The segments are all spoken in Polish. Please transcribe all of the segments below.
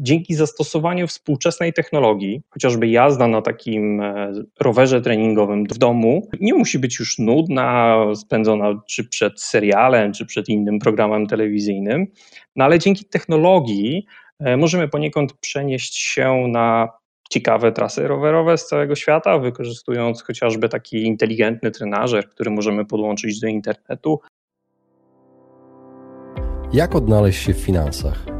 dzięki zastosowaniu współczesnej technologii, chociażby jazda na takim e, rowerze treningowym w domu, nie musi być już nudna, spędzona czy przed serialem, czy przed innym programem telewizyjnym, no ale dzięki technologii e, możemy poniekąd przenieść się na ciekawe trasy rowerowe z całego świata, wykorzystując chociażby taki inteligentny trenażer, który możemy podłączyć do internetu. Jak odnaleźć się w finansach?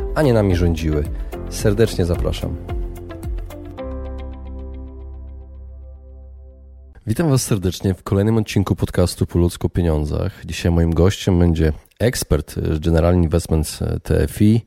a nie nami rządziły. Serdecznie zapraszam. Witam Was serdecznie w kolejnym odcinku podcastu Po ludzku pieniądzach. Dzisiaj moim gościem będzie ekspert General Investments TFI,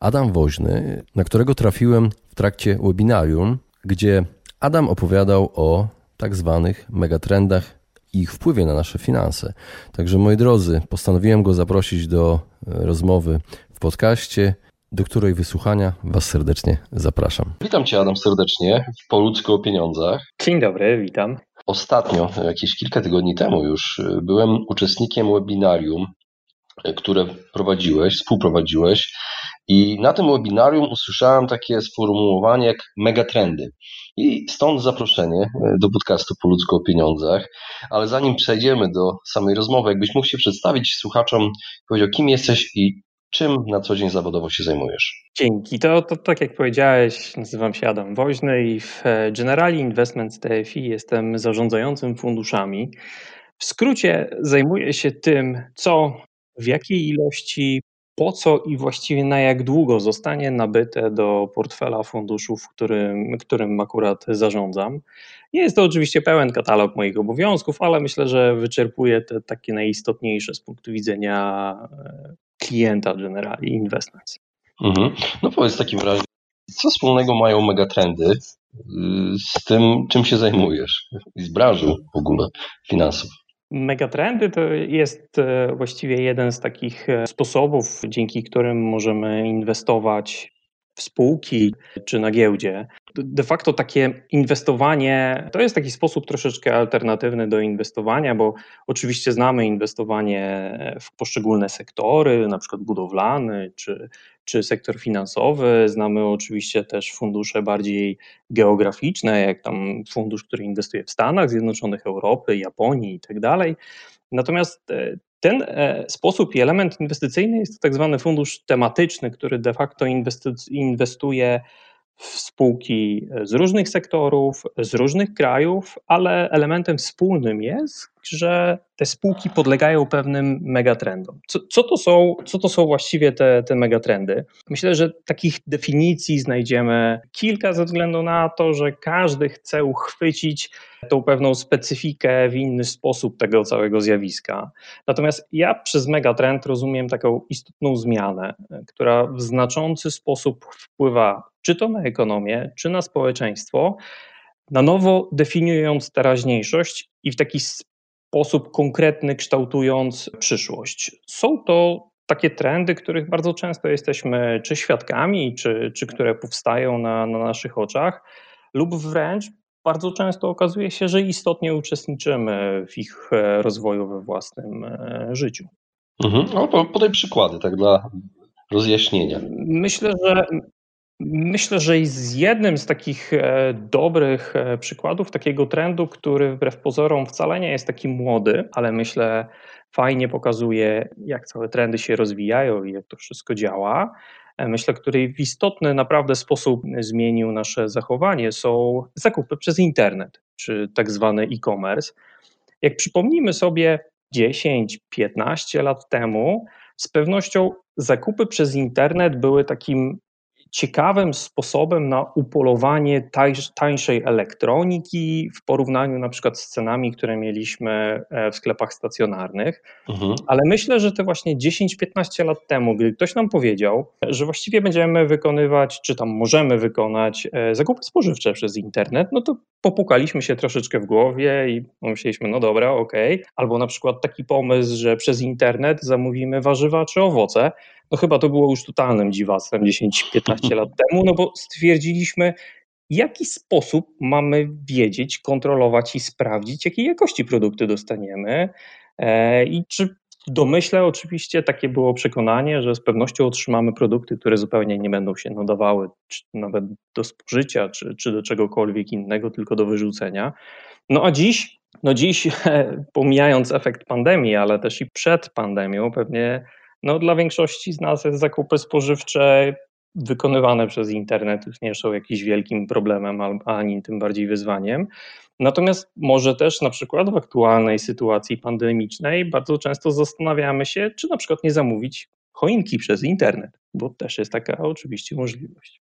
Adam Woźny, na którego trafiłem w trakcie webinarium, gdzie Adam opowiadał o tak zwanych megatrendach i ich wpływie na nasze finanse. Także moi drodzy, postanowiłem go zaprosić do rozmowy w podcaście, do której wysłuchania Was serdecznie zapraszam. Witam Cię Adam serdecznie w Po ludzku o pieniądzach. Dzień dobry, witam. Ostatnio, jakieś kilka tygodni temu już, byłem uczestnikiem webinarium, które prowadziłeś, współprowadziłeś i na tym webinarium usłyszałem takie sformułowanie jak megatrendy. I stąd zaproszenie e, do podcastu Po ludzku o pieniądzach. Ale zanim przejdziemy do samej rozmowy, jakbyś mógł się przedstawić słuchaczom, powiedział, kim jesteś i czym na co dzień zawodowo się zajmujesz. Dzięki. To, to tak jak powiedziałeś, nazywam się Adam Woźny i w Generali Investments TFI jestem zarządzającym funduszami. W skrócie zajmuję się tym, co w jakiej ilości po co i właściwie na jak długo zostanie nabyte do portfela funduszów, którym, którym akurat zarządzam. Nie jest to oczywiście pełen katalog moich obowiązków, ale myślę, że wyczerpuje te takie najistotniejsze z punktu widzenia e, klienta Generali Investments. Mhm. No powiedz w takim razie, co wspólnego mają megatrendy y, z tym, czym się zajmujesz, z branżą w ogóle finansów? Megatrendy to jest e, właściwie jeden z takich e, sposobów, dzięki którym możemy inwestować w spółki czy na giełdzie. De facto takie inwestowanie to jest taki sposób troszeczkę alternatywny do inwestowania, bo oczywiście znamy inwestowanie w poszczególne sektory, na przykład budowlany czy, czy sektor finansowy. Znamy oczywiście też fundusze bardziej geograficzne, jak tam fundusz, który inwestuje w Stanach Zjednoczonych, Europy, Japonii i tak dalej. Natomiast e, ten e, sposób i element inwestycyjny jest to tak zwany fundusz tematyczny, który de facto inwestuje spółki z różnych sektorów, z różnych krajów, ale elementem wspólnym jest, że te spółki podlegają pewnym megatrendom. Co, co, to, są, co to są właściwie te, te megatrendy? Myślę, że takich definicji znajdziemy kilka ze względu na to, że każdy chce uchwycić tą pewną specyfikę w inny sposób tego całego zjawiska. Natomiast ja przez megatrend rozumiem taką istotną zmianę, która w znaczący sposób wpływa czy to na ekonomię, czy na społeczeństwo, na nowo definiując teraźniejszość i w taki sposób konkretny kształtując przyszłość. Są to takie trendy, których bardzo często jesteśmy czy świadkami, czy, czy które powstają na, na naszych oczach, lub wręcz bardzo często okazuje się, że istotnie uczestniczymy w ich e, rozwoju we własnym e, życiu. Mhm. No, podaj przykłady, tak dla rozjaśnienia. Myślę, że Myślę, że z jednym z takich e, dobrych e, przykładów takiego trendu, który wbrew pozorom wcale nie jest taki młody, ale myślę fajnie pokazuje, jak całe trendy się rozwijają i jak to wszystko działa. E, myślę, który w istotny naprawdę sposób zmienił nasze zachowanie, są zakupy przez internet, czy tak zwany e-commerce. Jak przypomnimy sobie 10-15 lat temu, z pewnością zakupy przez internet były takim ciekawym sposobem na upolowanie tańszej elektroniki w porównaniu na przykład z cenami, które mieliśmy e, w sklepach stacjonarnych. Mhm. Ale myślę, że te właśnie 10-15 lat temu, gdy ktoś nam powiedział, że właściwie będziemy wykonywać, czy tam możemy wykonać e, zakupy spożywcze przez internet, no to popukaliśmy się troszeczkę w głowie i pomyśleliśmy, no dobra, okej. Okay. Albo na przykład taki pomysł, że przez internet zamówimy warzywa czy owoce, no chyba to było już totalnym dziwactwem 10-15 lat temu, no bo stwierdziliśmy, w jaki sposób mamy wiedzieć, kontrolować i sprawdzić, jakiej jakości produkty dostaniemy e, i czy w domyśle oczywiście takie było przekonanie, że z pewnością otrzymamy produkty, które zupełnie nie będą się nadawały czy nawet do spożycia, czy, czy do czegokolwiek innego, tylko do wyrzucenia. No a dziś, no dziś, pomijając efekt pandemii, ale też i przed pandemią, pewnie no, dla większości z nas zakupy spożywcze wykonywane przez internet już nie są jakimś wielkim problemem, ani tym bardziej wyzwaniem. Natomiast może też na przykład w aktualnej sytuacji pandemicznej bardzo często zastanawiamy się, czy na przykład nie zamówić choinki przez internet, bo też jest taka oczywiście możliwość.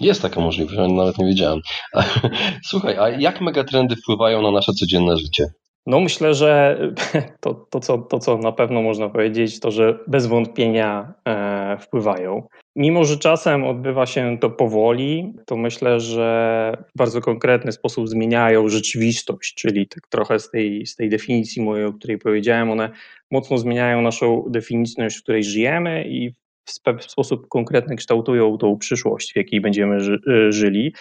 Jest taka możliwość, nawet nie wiedziałem. Słuchaj, a jak megatrendy wpływają na nasze codzienne życie? No myślę, że to, to, co, to, co na pewno można powiedzieć, to że bez wątpienia e, wpływają. Mimo, że czasem odbywa się to powoli, to myślę, że w bardzo konkretny sposób zmieniają rzeczywistość, czyli tak trochę z tej, z tej definicji mojej, o której powiedziałem, one mocno zmieniają naszą definicję, w której żyjemy i w, sposób konkretny kształtują tą przyszłość, w jakiej będziemy ży, żyli.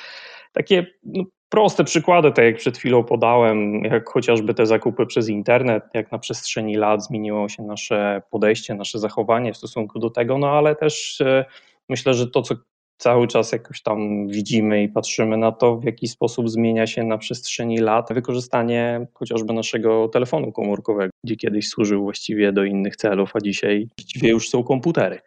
Takie no, proste przykłady, tak jak przed chwilą podałem, jak chociażby te zakupy przez internet, jak na przestrzeni lat zmieniło się nasze podejście, nasze zachowanie w stosunku do tego, no ale też e, myślę, że to, co cały czas jakoś tam widzimy i patrzymy na to, w jaki sposób zmienia się na przestrzeni lat wykorzystanie chociażby naszego telefonu komórkowego, gdzie kiedyś służył właściwie do innych celów, a dzisiaj właściwie już są komputery.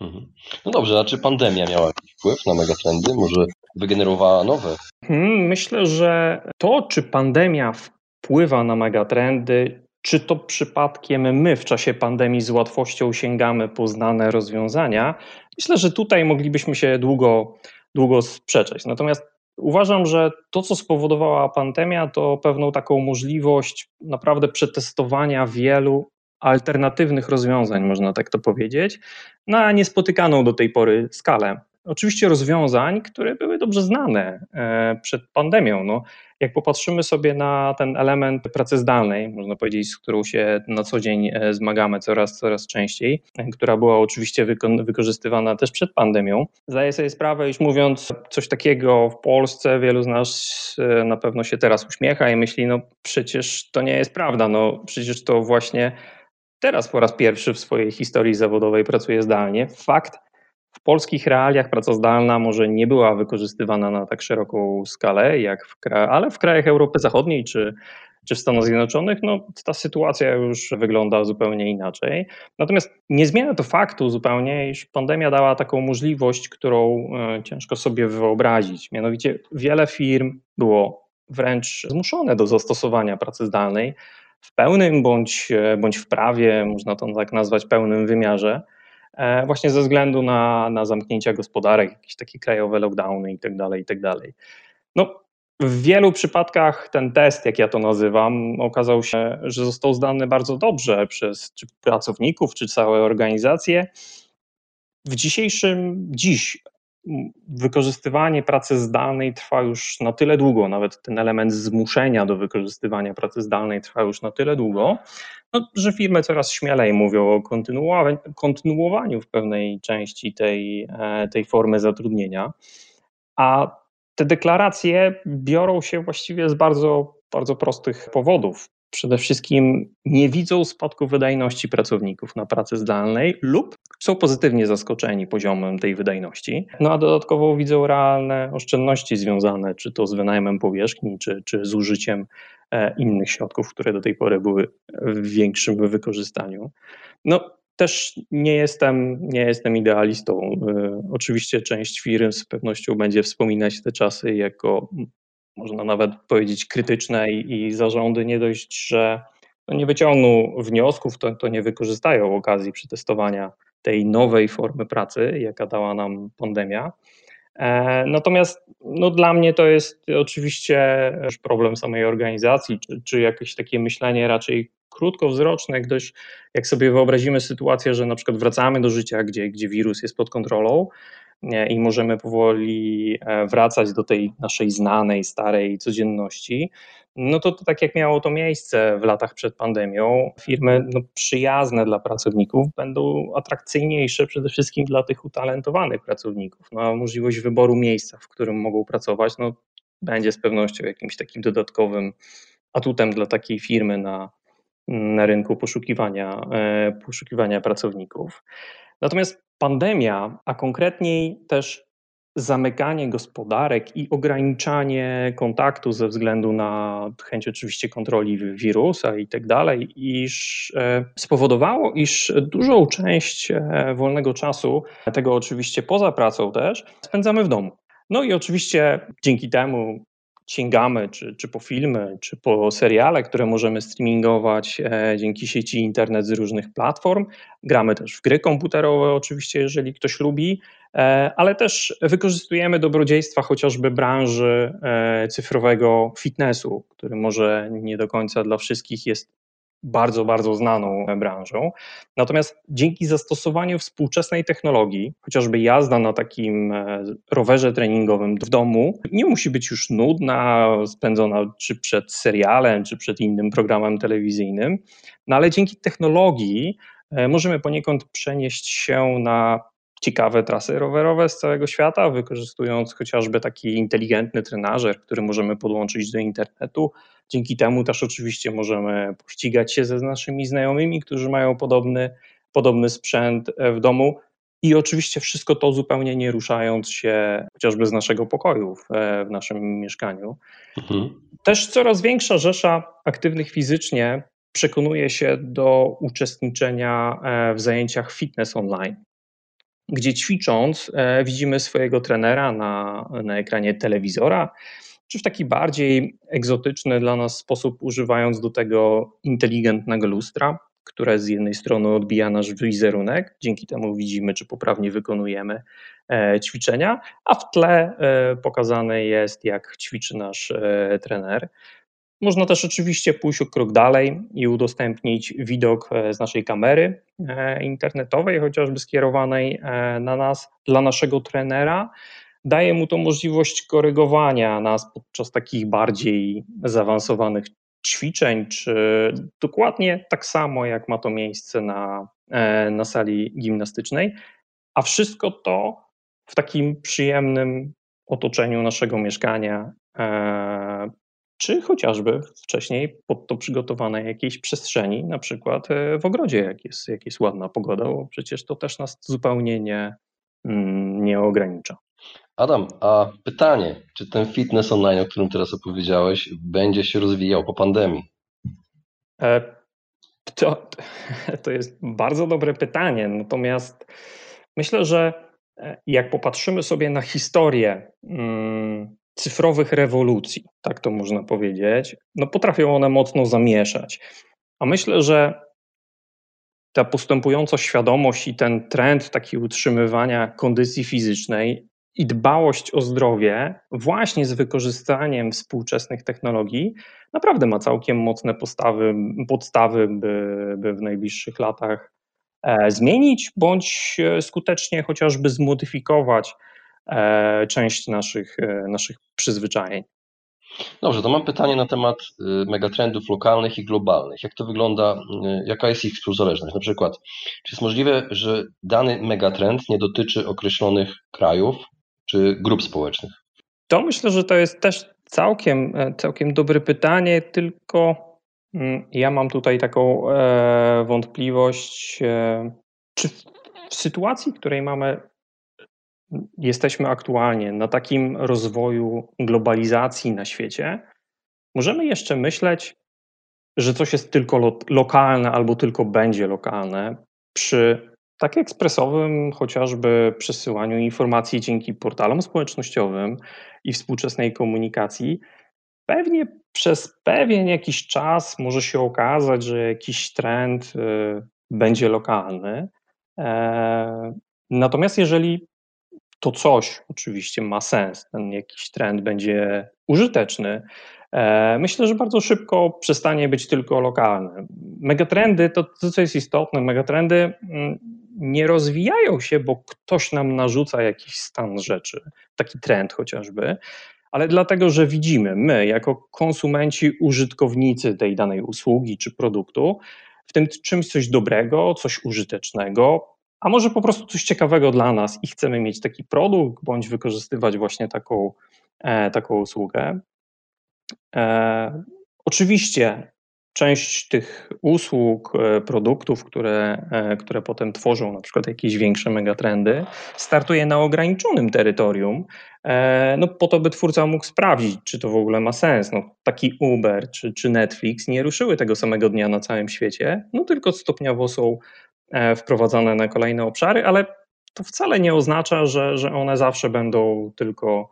Mhm. No dobrze, a czy pandemia miała jakiś wpływ na megatrendy? Może wygenerowała nowe? Hmm, myślę, że to, czy pandemia wpływa na megatrendy, czy to przypadkiem my w czasie pandemii z łatwością sięgamy po znane rozwiązania, myślę, że tutaj moglibyśmy się długo, długo sprzeczać. Natomiast uważam, że to, co spowodowała pandemia, to pewną taką możliwość naprawdę przetestowania wielu alternatywnych rozwiązań, można tak to powiedzieć, na niespotykaną do tej pory skalę. Oczywiście rozwiązań, które były dobrze znane e, przed pandemią. No, jak popatrzymy sobie na ten element pracy zdalnej, można powiedzieć, z którą się na co dzień e, zmagamy coraz, coraz częściej, która była oczywiście wykorzystywana też przed pandemią, zdaję sobie sprawę, iż mówiąc coś takiego w Polsce, wielu z nas e, na pewno się teraz uśmiecha i myśli, no przecież to nie jest prawda, no przecież to właśnie teraz po raz pierwszy w swojej historii zawodowej pracuję zdalnie. Fakt, polskich realiach praca zdalna może nie była wykorzystywana na tak szeroką skalę, jak w ale w krajach Europy Zachodniej czy, czy w Stanach Zjednoczonych, no, ta sytuacja już wygląda zupełnie inaczej. Natomiast nie zmienia to faktu zupełnie, iż pandemia dała taką możliwość, którą e, ciężko sobie wyobrazić. Mianowicie wiele firm było wręcz zmuszone do zastosowania pracy zdalnej w pełnym bądź, e, bądź w prawie, można to tak nazwać, pełnym wymiarze, właśnie ze względu na, na zamknięcia gospodarek, jakieś takie krajowe lockdowny itd. Tak itd. Tak no, w wielu przypadkach ten test, jak ja to nazywam, okazał się, że został zdany bardzo dobrze przez czy pracowników, czy całe organizacje. W dzisiejszym, dziś wykorzystywanie pracy zdalnej trwa już na tyle długo, nawet ten element zmuszenia do wykorzystywania pracy zdalnej trwa już na tyle długo, no, że firmy coraz śmielej mówią o kontynuowaniu w pewnej części tej, e, tej formy zatrudnienia. A te deklaracje biorą się właściwie z bardzo, bardzo prostych powodów przede wszystkim nie widzą spadku wydajności pracowników na pracy zdalnej lub są pozytywnie zaskoczeni poziomem tej wydajności, no a dodatkowo widzą realne oszczędności związane czy to z wynajmem powierzchni, czy, czy z użyciem e, innych środków, które do tej pory były w większym wykorzystaniu. No, też nie jestem, nie jestem idealistą. E, oczywiście część firm z pewnością będzie wspominać te czasy jako można nawet powiedzieć, krytyczne i, i zarządy nie dość, że no nie wyciągną wniosków, to, to nie wykorzystają okazji przetestowania tej nowej formy pracy, jaka dała nam pandemia. E, natomiast no, dla mnie to jest oczywiście problem samej organizacji, czy, czy jakieś takie myślenie raczej krótkowzroczne, gdyż jak sobie wyobrazimy sytuację, że na przykład wracamy do życia, gdzie, gdzie wirus jest pod kontrolą, i możemy powoli e, wracać do tej naszej znanej, starej codzienności, no to, to tak jak miało to miejsce w latach przed pandemią, firmy no, przyjazne dla pracowników będą atrakcyjniejsze przede wszystkim dla tych utalentowanych pracowników. No, możliwość wyboru miejsca, w którym mogą pracować, no, będzie z pewnością jakimś takim dodatkowym atutem dla takiej firmy na, na rynku poszukiwania, e, poszukiwania pracowników. Natomiast pandemia, a konkretniej też zamykanie gospodarek i ograniczanie kontaktu ze względu na chęć oczywiście kontroli wirusa i tak dalej, iż e, spowodowało, iż dużą część e, wolnego czasu, tego oczywiście poza pracą też, spędzamy w domu. No i oczywiście dzięki temu sięgamy czy, czy po filmy, czy po seriale, które możemy streamingować e, dzięki sieci internet z różnych platform. Gramy też w gry komputerowe, oczywiście, jeżeli ktoś lubi, e, ale też wykorzystujemy dobrodziejstwa chociażby branży e, cyfrowego fitnessu, który może nie do końca dla wszystkich jest bardzo, bardzo znaną branżą. Natomiast dzięki zastosowaniu współczesnej technologii, chociażby jazda na takim e, rowerze treningowym w domu, nie musi być już nudna, spędzona czy przed serialem, czy przed innym programem telewizyjnym, no ale dzięki technologii e, możemy poniekąd przenieść się na ciekawe trasy rowerowe z całego świata, wykorzystując chociażby taki inteligentny trenażer, który możemy podłączyć do internetu. Dzięki temu też oczywiście możemy pościgać się ze naszymi znajomymi, którzy mają podobny, podobny sprzęt w domu. I oczywiście wszystko to zupełnie nie ruszając się chociażby z naszego pokoju w, w naszym mieszkaniu. Mhm. Też coraz większa rzesza aktywnych fizycznie przekonuje się do uczestniczenia e, w zajęciach fitness online gdzie ćwicząc e, widzimy swojego trenera na, na ekranie telewizora, czy w taki bardziej egzotyczny dla nas sposób, używając do tego inteligentnego lustra, które z jednej strony odbija nasz wizerunek, dzięki temu widzimy, czy poprawnie wykonujemy e, ćwiczenia, a w tle e, pokazane jest, jak ćwiczy nasz trener. Można też oczywiście pójść o krok dalej i udostępnić widok e, z naszej kamery e, internetowej, chociażby skierowanej e, na nas, dla naszego trenera. Daje mu to możliwość korygowania nas podczas takich bardziej zaawansowanych ćwiczeń, czy dokładnie tak samo, jak ma to miejsce na, na sali gimnastycznej. A wszystko to w takim przyjemnym otoczeniu naszego mieszkania, czy chociażby wcześniej pod to przygotowanej jakiejś przestrzeni, na przykład e, w ogrodzie, jak jest, jak jest ładna pogoda, bo przecież to też nas zupełnie nie, mm, nie ogranicza. Adam, a pytanie, czy ten fitness online, o którym teraz opowiedziałeś, będzie się rozwijał po pandemii? E, to, to jest bardzo dobre pytanie, natomiast myślę, że e, jak popatrzymy sobie na historię mm, cyfrowych rewolucji, tak to można powiedzieć, no potrafią one mocno zamieszać. A myślę, że ta postępująca świadomość i ten trend taki utrzymywania kondycji fizycznej i dbałość o zdrowie właśnie z wykorzystaniem współczesnych technologii naprawdę ma całkiem mocne postawy, podstawy, by, by w najbliższych latach e, zmienić bądź e, skutecznie chociażby zmodyfikować część naszych, e, naszych przyzwyczajeń. Dobrze, to mam pytanie na temat y, megatrendów lokalnych i globalnych. Jak to wygląda, y, jaka jest ich współzależność? Na przykład, czy jest możliwe, że dany megatrend nie dotyczy określonych krajów czy grup społecznych? To myślę, że to jest też całkiem, e, całkiem dobre pytanie, tylko mm, ja mam tutaj taką wątpliwość, czy w sytuacji, w której mamy jesteśmy aktualnie na takim rozwoju globalizacji na świecie, możemy jeszcze myśleć, że coś jest tylko lo lokalne albo tylko będzie lokalne przy tak ekspresowym chociażby przesyłaniu informacji dzięki portalom społecznościowym i współczesnej komunikacji. Pewnie przez pewien jakiś czas może się okazać, że jakiś trend y, będzie lokalny. E, natomiast jeżeli to coś oczywiście ma sens, ten jakiś trend będzie użyteczny, e, myślę, że bardzo szybko przestanie być tylko lokalny. Megatrendy, to, to co jest istotne, megatrendy mm, nie rozwijają się, bo ktoś nam narzuca jakiś stan rzeczy, taki trend chociażby, ale dlatego, że widzimy, my jako konsumenci, użytkownicy tej danej usługi czy produktu, w tym czymś coś dobrego, coś użytecznego, a może po prostu coś ciekawego dla nas i chcemy mieć taki produkt, bądź wykorzystywać właśnie taką, e, taką usługę. E, oczywiście część tych usług, e, produktów, które, które potem tworzą na przykład jakieś większe megatrendy, startuje na ograniczonym terytorium, no po to, by twórca mógł sprawdzić, czy to w ogóle ma sens. No, taki Uber czy, czy Netflix nie ruszyły tego samego dnia na całym świecie, no tylko stopniowo są wprowadzane na kolejne obszary, ale to wcale nie oznacza, że, że one zawsze będą tylko,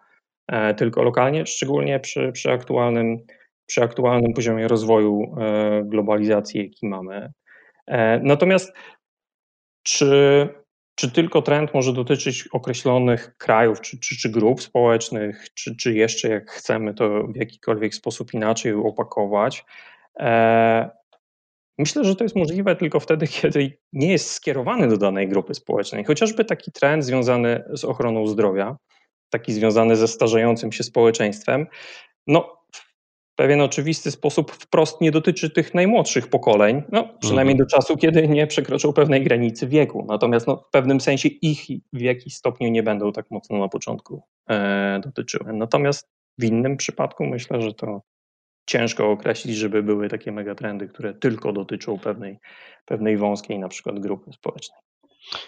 tylko lokalnie, szczególnie przy, przy aktualnym przy aktualnym poziomie rozwoju e, globalizacji, jaki mamy. E, natomiast czy, czy tylko trend może dotyczyć określonych krajów, czy, czy, czy grup społecznych, czy, czy jeszcze jak chcemy to w jakikolwiek sposób inaczej opakować? Myślę, że to jest możliwe tylko wtedy, kiedy nie jest skierowany do danej grupy społecznej. Chociażby taki trend związany z ochroną zdrowia, taki związany ze starzejącym się społeczeństwem. No, pewien oczywisty sposób wprost nie dotyczy tych najmłodszych pokoleń, no, przynajmniej mhm. do czasu, kiedy nie przekroczą pewnej granicy wieku. Natomiast no, w pewnym sensie ich w jakiś stopniu nie będą tak mocno na początku e, dotyczyły. Natomiast w innym przypadku myślę, że to ciężko określić, żeby były takie megatrendy, które tylko dotyczą pewnej, pewnej wąskiej na przykład grupy społecznej.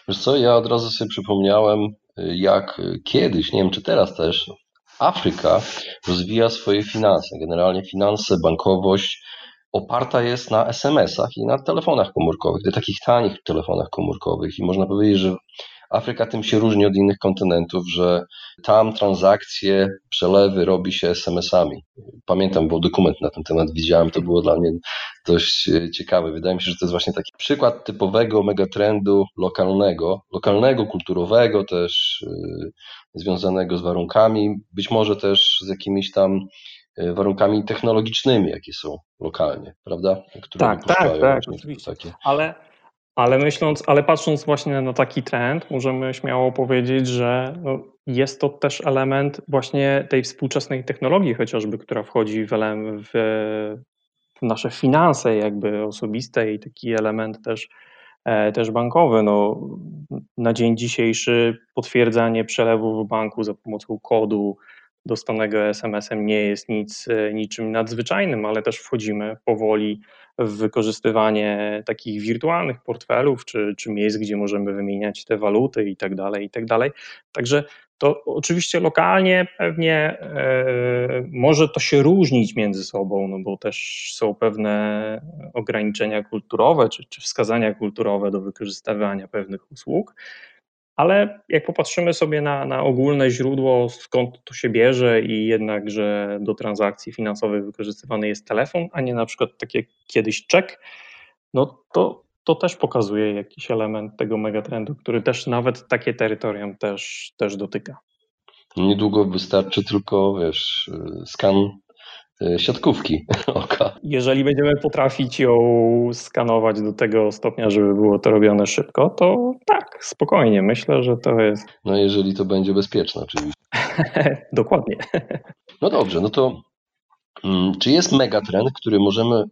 Wiesz co, ja od razu sobie przypomniałem, jak kiedyś, nie wiem czy teraz też, Afryka rozwija swoje finanse. Generalnie finanse, bankowość oparta jest na SMS-ach i na telefonach komórkowych, na takich tanich telefonach komórkowych. I można powiedzieć, że Afryka tym się różni od innych kontynentów, że tam transakcje, przelewy robi się SMS-ami. Pamiętam, bo dokument na ten temat widziałem, to było dla mnie dość e, ciekawe. Wydaje mi się, że to jest właśnie taki przykład typowego megatrendu lokalnego, lokalnego, kulturowego też, e, związanego z warunkami, być może też z jakimiś tam e, warunkami technologicznymi, jakie są lokalnie, prawda? Które tak, tak, tak, oczywiście. Takie... Ale ale myśląc, ale patrząc właśnie na taki trend, możemy śmiało powiedzieć, że no jest to też element właśnie tej współczesnej technologii, chociażby, która wchodzi w, w, w nasze finanse, jakby osobiste i taki element też, e, też bankowy. No, na dzień dzisiejszy potwierdzanie przelewu w banku za pomocą kodu dostanego SMS-em nie jest nic, e, niczym nadzwyczajnym, ale też wchodzimy powoli w wykorzystywanie takich wirtualnych portfelów, czy, czy miejsc, gdzie możemy wymieniać te waluty i tak dalej, i tak dalej. Także to oczywiście lokalnie pewnie e, może to się różnić między sobą, no bo też są pewne ograniczenia kulturowe, czy, czy wskazania kulturowe do wykorzystywania pewnych usług. Ale jak popatrzymy sobie na, na ogólne źródło, skąd to się bierze i jednak, że do transakcji finansowych wykorzystywany jest telefon, a nie na przykład tak jak kiedyś czek, no to, to też pokazuje jakiś element tego megatrendu, który też nawet takie terytorium też, też dotyka. Niedługo wystarczy tylko, wiesz, skan siatkówki oka. Jeżeli będziemy potrafić ją skanować do tego stopnia, żeby było to robione szybko, to tak, spokojnie. Myślę, że to jest. No, jeżeli to będzie bezpieczne, oczywiście. Dokładnie. No dobrze, no to mm, czy jest megatrend, który możemy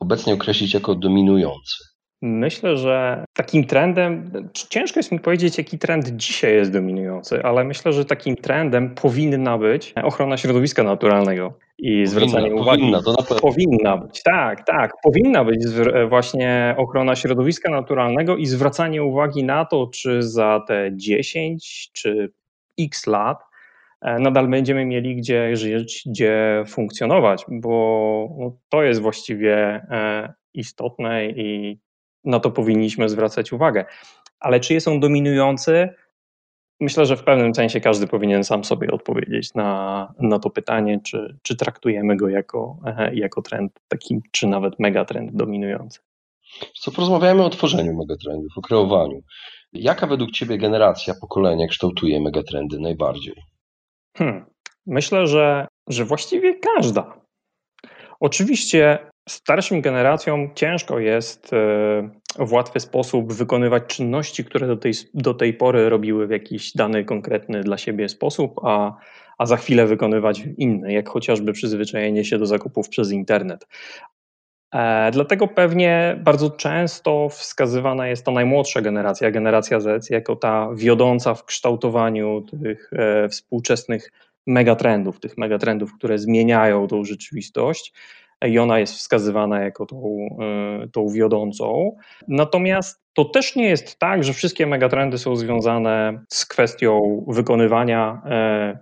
obecnie określić jako dominujący? Myślę, że takim trendem, ciężko jest mi powiedzieć, jaki trend dzisiaj jest dominujący, ale myślę, że takim trendem powinna być ochrona środowiska naturalnego i powinna, zwracanie uwagi. Powinna, to na powinna być, tak, tak. Powinna być właśnie ochrona środowiska naturalnego i zwracanie uwagi na to, czy za te 10 czy x lat e, nadal będziemy mieli gdzie żyć, gdzie funkcjonować, bo no, to jest właściwie e, istotne i na to powinniśmy zwracać uwagę. Ale czy jest on dominujący? Myślę, że w pewnym sensie każdy powinien sam sobie odpowiedzieć na, na to pytanie, czy, czy traktujemy go jako, e, jako trend taki, czy nawet megatrend dominujący. Co porozmawiamy o tworzeniu megatrendów, o kreowaniu. Jaka według Ciebie generacja, pokolenia kształtuje megatrendy najbardziej? Hmm. Myślę, że, że właściwie każda. Oczywiście starszym generacjom ciężko jest e, w łatwy sposób wykonywać czynności, które do tej, do tej pory robiły w jakiś dany konkretny dla siebie sposób, a, a za chwilę wykonywać inny, jak chociażby przyzwyczajenie się do zakupów przez internet. E, dlatego pewnie bardzo często wskazywana jest ta najmłodsza generacja, generacja Z, jako ta wiodąca w kształtowaniu tych e, współczesnych megatrendów, tych megatrendów, które zmieniają tą rzeczywistość i ona jest wskazywana jako tą, e, tą wiodącą. Natomiast to też nie jest tak, że wszystkie megatrendy są związane z kwestią wykonywania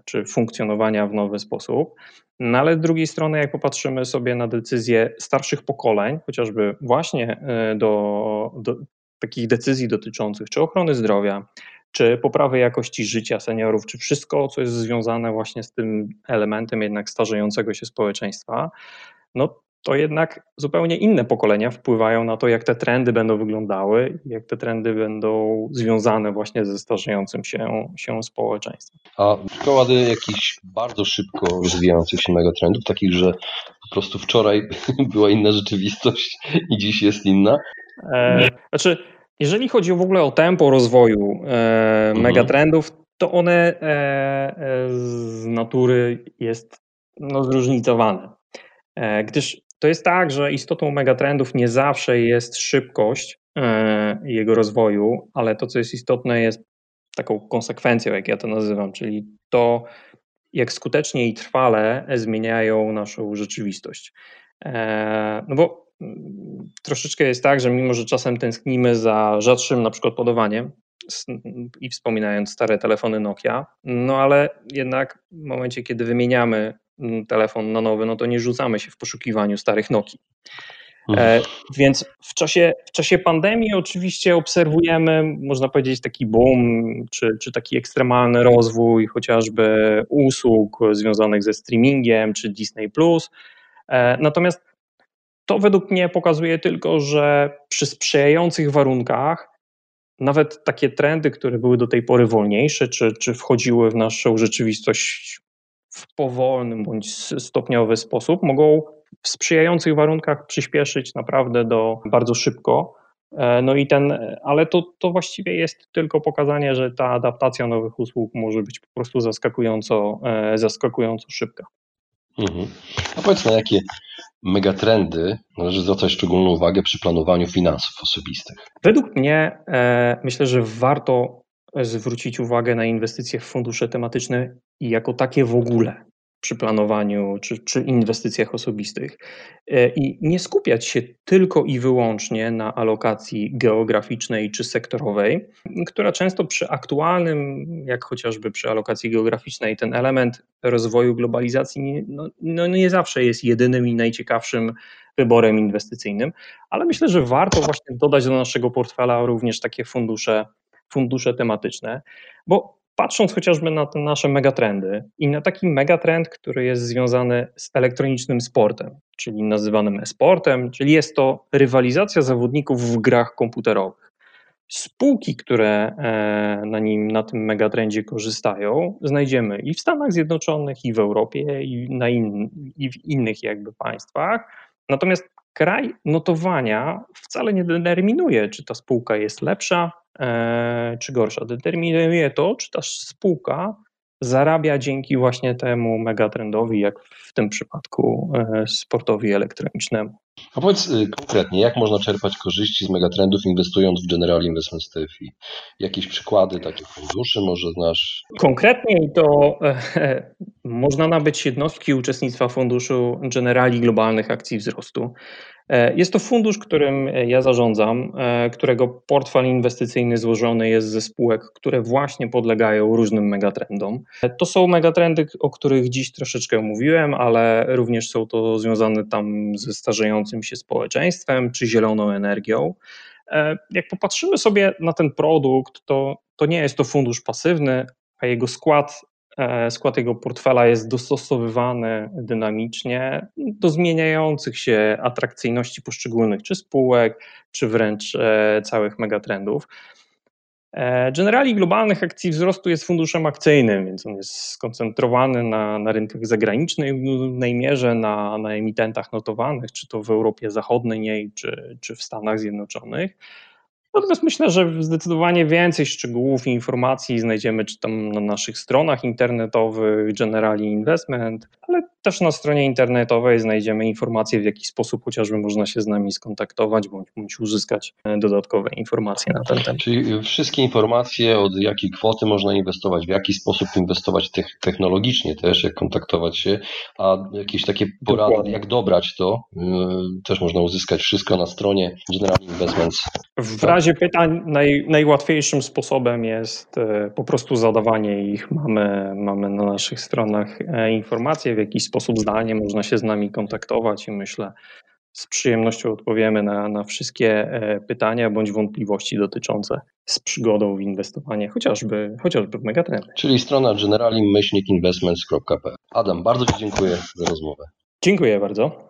czy funkcjonowania w nowy sposób. No ale z drugiej strony, jak popatrzymy sobie na decyzje starszych pokoleń, chociażby właśnie e, do, do takich decyzji dotyczących czy ochrony zdrowia, czy poprawy jakości życia seniorów, czy wszystko, co jest związane właśnie z tym elementem jednak starzejącego się społeczeństwa, no to jednak zupełnie inne pokolenia wpływają na to, jak te trendy będą wyglądały, jak te trendy będą związane właśnie ze starzejącym się, się społeczeństwem. A przykłady jakichś bardzo szybko rozwijających się megatrendów, takich, że po prostu wczoraj była inna rzeczywistość i dziś jest inna? E, znaczy, jeżeli chodzi w ogóle o tempo rozwoju e, mhm. megatrendów, to one e, e z natury jest no, zróżnicowane. E, gdyż to jest tak, że istotą megatrendów nie zawsze jest szybkość e, jego rozwoju, ale to, co jest istotne, jest taką konsekwencją, jak ja to nazywam, czyli to, jak skutecznie i trwale zmieniają naszą rzeczywistość. E, no bo mm, troszeczkę jest tak, że mimo, że czasem tęsknimy za rzadszym na przykład podawaniem i wspominając stare telefony Nokia, no ale jednak w momencie, kiedy wymieniamy telefon na nowy, no to nie rzucamy się w poszukiwaniu starych Nokii. E, więc w czasie, w czasie pandemii oczywiście obserwujemy, można powiedzieć, taki boom, czy, czy taki ekstremalny rozwój chociażby usług związanych ze streamingiem, czy Disney. E, natomiast to według mnie pokazuje tylko, że przy sprzyjających warunkach nawet takie trendy, które były do tej pory wolniejsze, czy, czy wchodziły w naszą rzeczywistość w powolny bądź stopniowy sposób mogą w sprzyjających warunkach przyspieszyć naprawdę do bardzo szybko. E, no i ten, ale to, to właściwie jest tylko pokazanie, że ta adaptacja nowych usług może być po prostu zaskakująco, e, zaskakująco szybka. Mhm. A powiedz na jakie megatrendy należy zwracać szczególną uwagę przy planowaniu finansów osobistych? Według mnie e, myślę, że warto zwrócić uwagę na inwestycje w fundusze tematyczne i jako takie w ogóle przy planowaniu czy, czy inwestycjach osobistych. E, i nie skupiać się tylko i wyłącznie na alokacji geograficznej czy sektorowej, która często przy aktualnym, jak chociażby przy alokacji geograficznej, ten element rozwoju globalizacji no, no nie zawsze jest jedynym i najciekawszym wyborem inwestycyjnym, ale myślę, że warto właśnie dodać do naszego portfela również takie fundusze fundusze tematyczne, bo patrząc chociażby na te nasze megatrendy i na taki megatrend, który jest związany z elektronicznym sportem, czyli nazywanym e-sportem, czyli jest to rywalizacja zawodników w grach komputerowych. Spółki, które e, na nim, na tym megatrendzie korzystają, znajdziemy i w Stanach Zjednoczonych, i w Europie, i, na in, i w innych jakby państwach. Natomiast kraj notowania wcale nie determinuje, czy ta spółka jest lepsza, czy gorsza. Determinuje to, czy ta spółka zarabia dzięki właśnie temu megatrendowi, jak w tym przypadku e, sportowi elektronicznemu. A powiedz y, konkretnie, jak można czerpać korzyści z megatrendów inwestując w General Investment TFI? Jakieś przykłady takich funduszy może znasz? Konkretniej to e, można nabyć jednostki uczestnictwa funduszu Generali Globalnych Akcji Wzrostu. E, jest to fundusz, którym ja zarządzam, e, którego portfel inwestycyjny złożony jest ze spółek, które właśnie podlegają różnym megatrendom. To są megatrendy, o których dziś troszeczkę mówiłem, ale również są to związane tam ze starzejącym się społeczeństwem czy zieloną energią. E, jak popatrzymy sobie na ten produkt, to, to nie jest to fundusz pasywny, a jego skład E, skład jego portfela jest dostosowywany dynamicznie do zmieniających się atrakcyjności poszczególnych czy spółek, czy wręcz e, całych megatrendów. E, Generali globalnych akcji wzrostu jest funduszem akcyjnym, więc on jest skoncentrowany na, na rynkach zagranicznych w głównej mierze, na, na emitentach notowanych, czy to w Europie Zachodniej, czy, czy w Stanach Zjednoczonych. Natomiast myślę, że zdecydowanie więcej szczegółów i informacji znajdziemy czy tam na naszych stronach internetowych Generali Investment, ale też na stronie internetowej znajdziemy informacje, w jaki sposób chociażby można się z nami skontaktować bądź, bądź uzyskać dodatkowe informacje na ten temat. Czyli wszystkie informacje, od jakiej kwoty można inwestować, w jaki sposób inwestować technologicznie też, jak kontaktować się, a jakieś takie porady, Dokładnie. jak dobrać to, yy, też można uzyskać wszystko na stronie General Investments. W razie pytań naj, najłatwiejszym sposobem jest e, po prostu zadawanie ich. Mamy, mamy na naszych stronach e, informacje, w jaki sposób zdalnie można się z nami kontaktować i myślę, z przyjemnością odpowiemy na, na wszystkie e, pytania bądź wątpliwości dotyczące z przygodą w inwestowanie, chociażby, chociażby w megatrendy. Czyli strona generalim-investments.pl. Adam, bardzo Ci dziękuję za rozmowę. Dziękuję bardzo.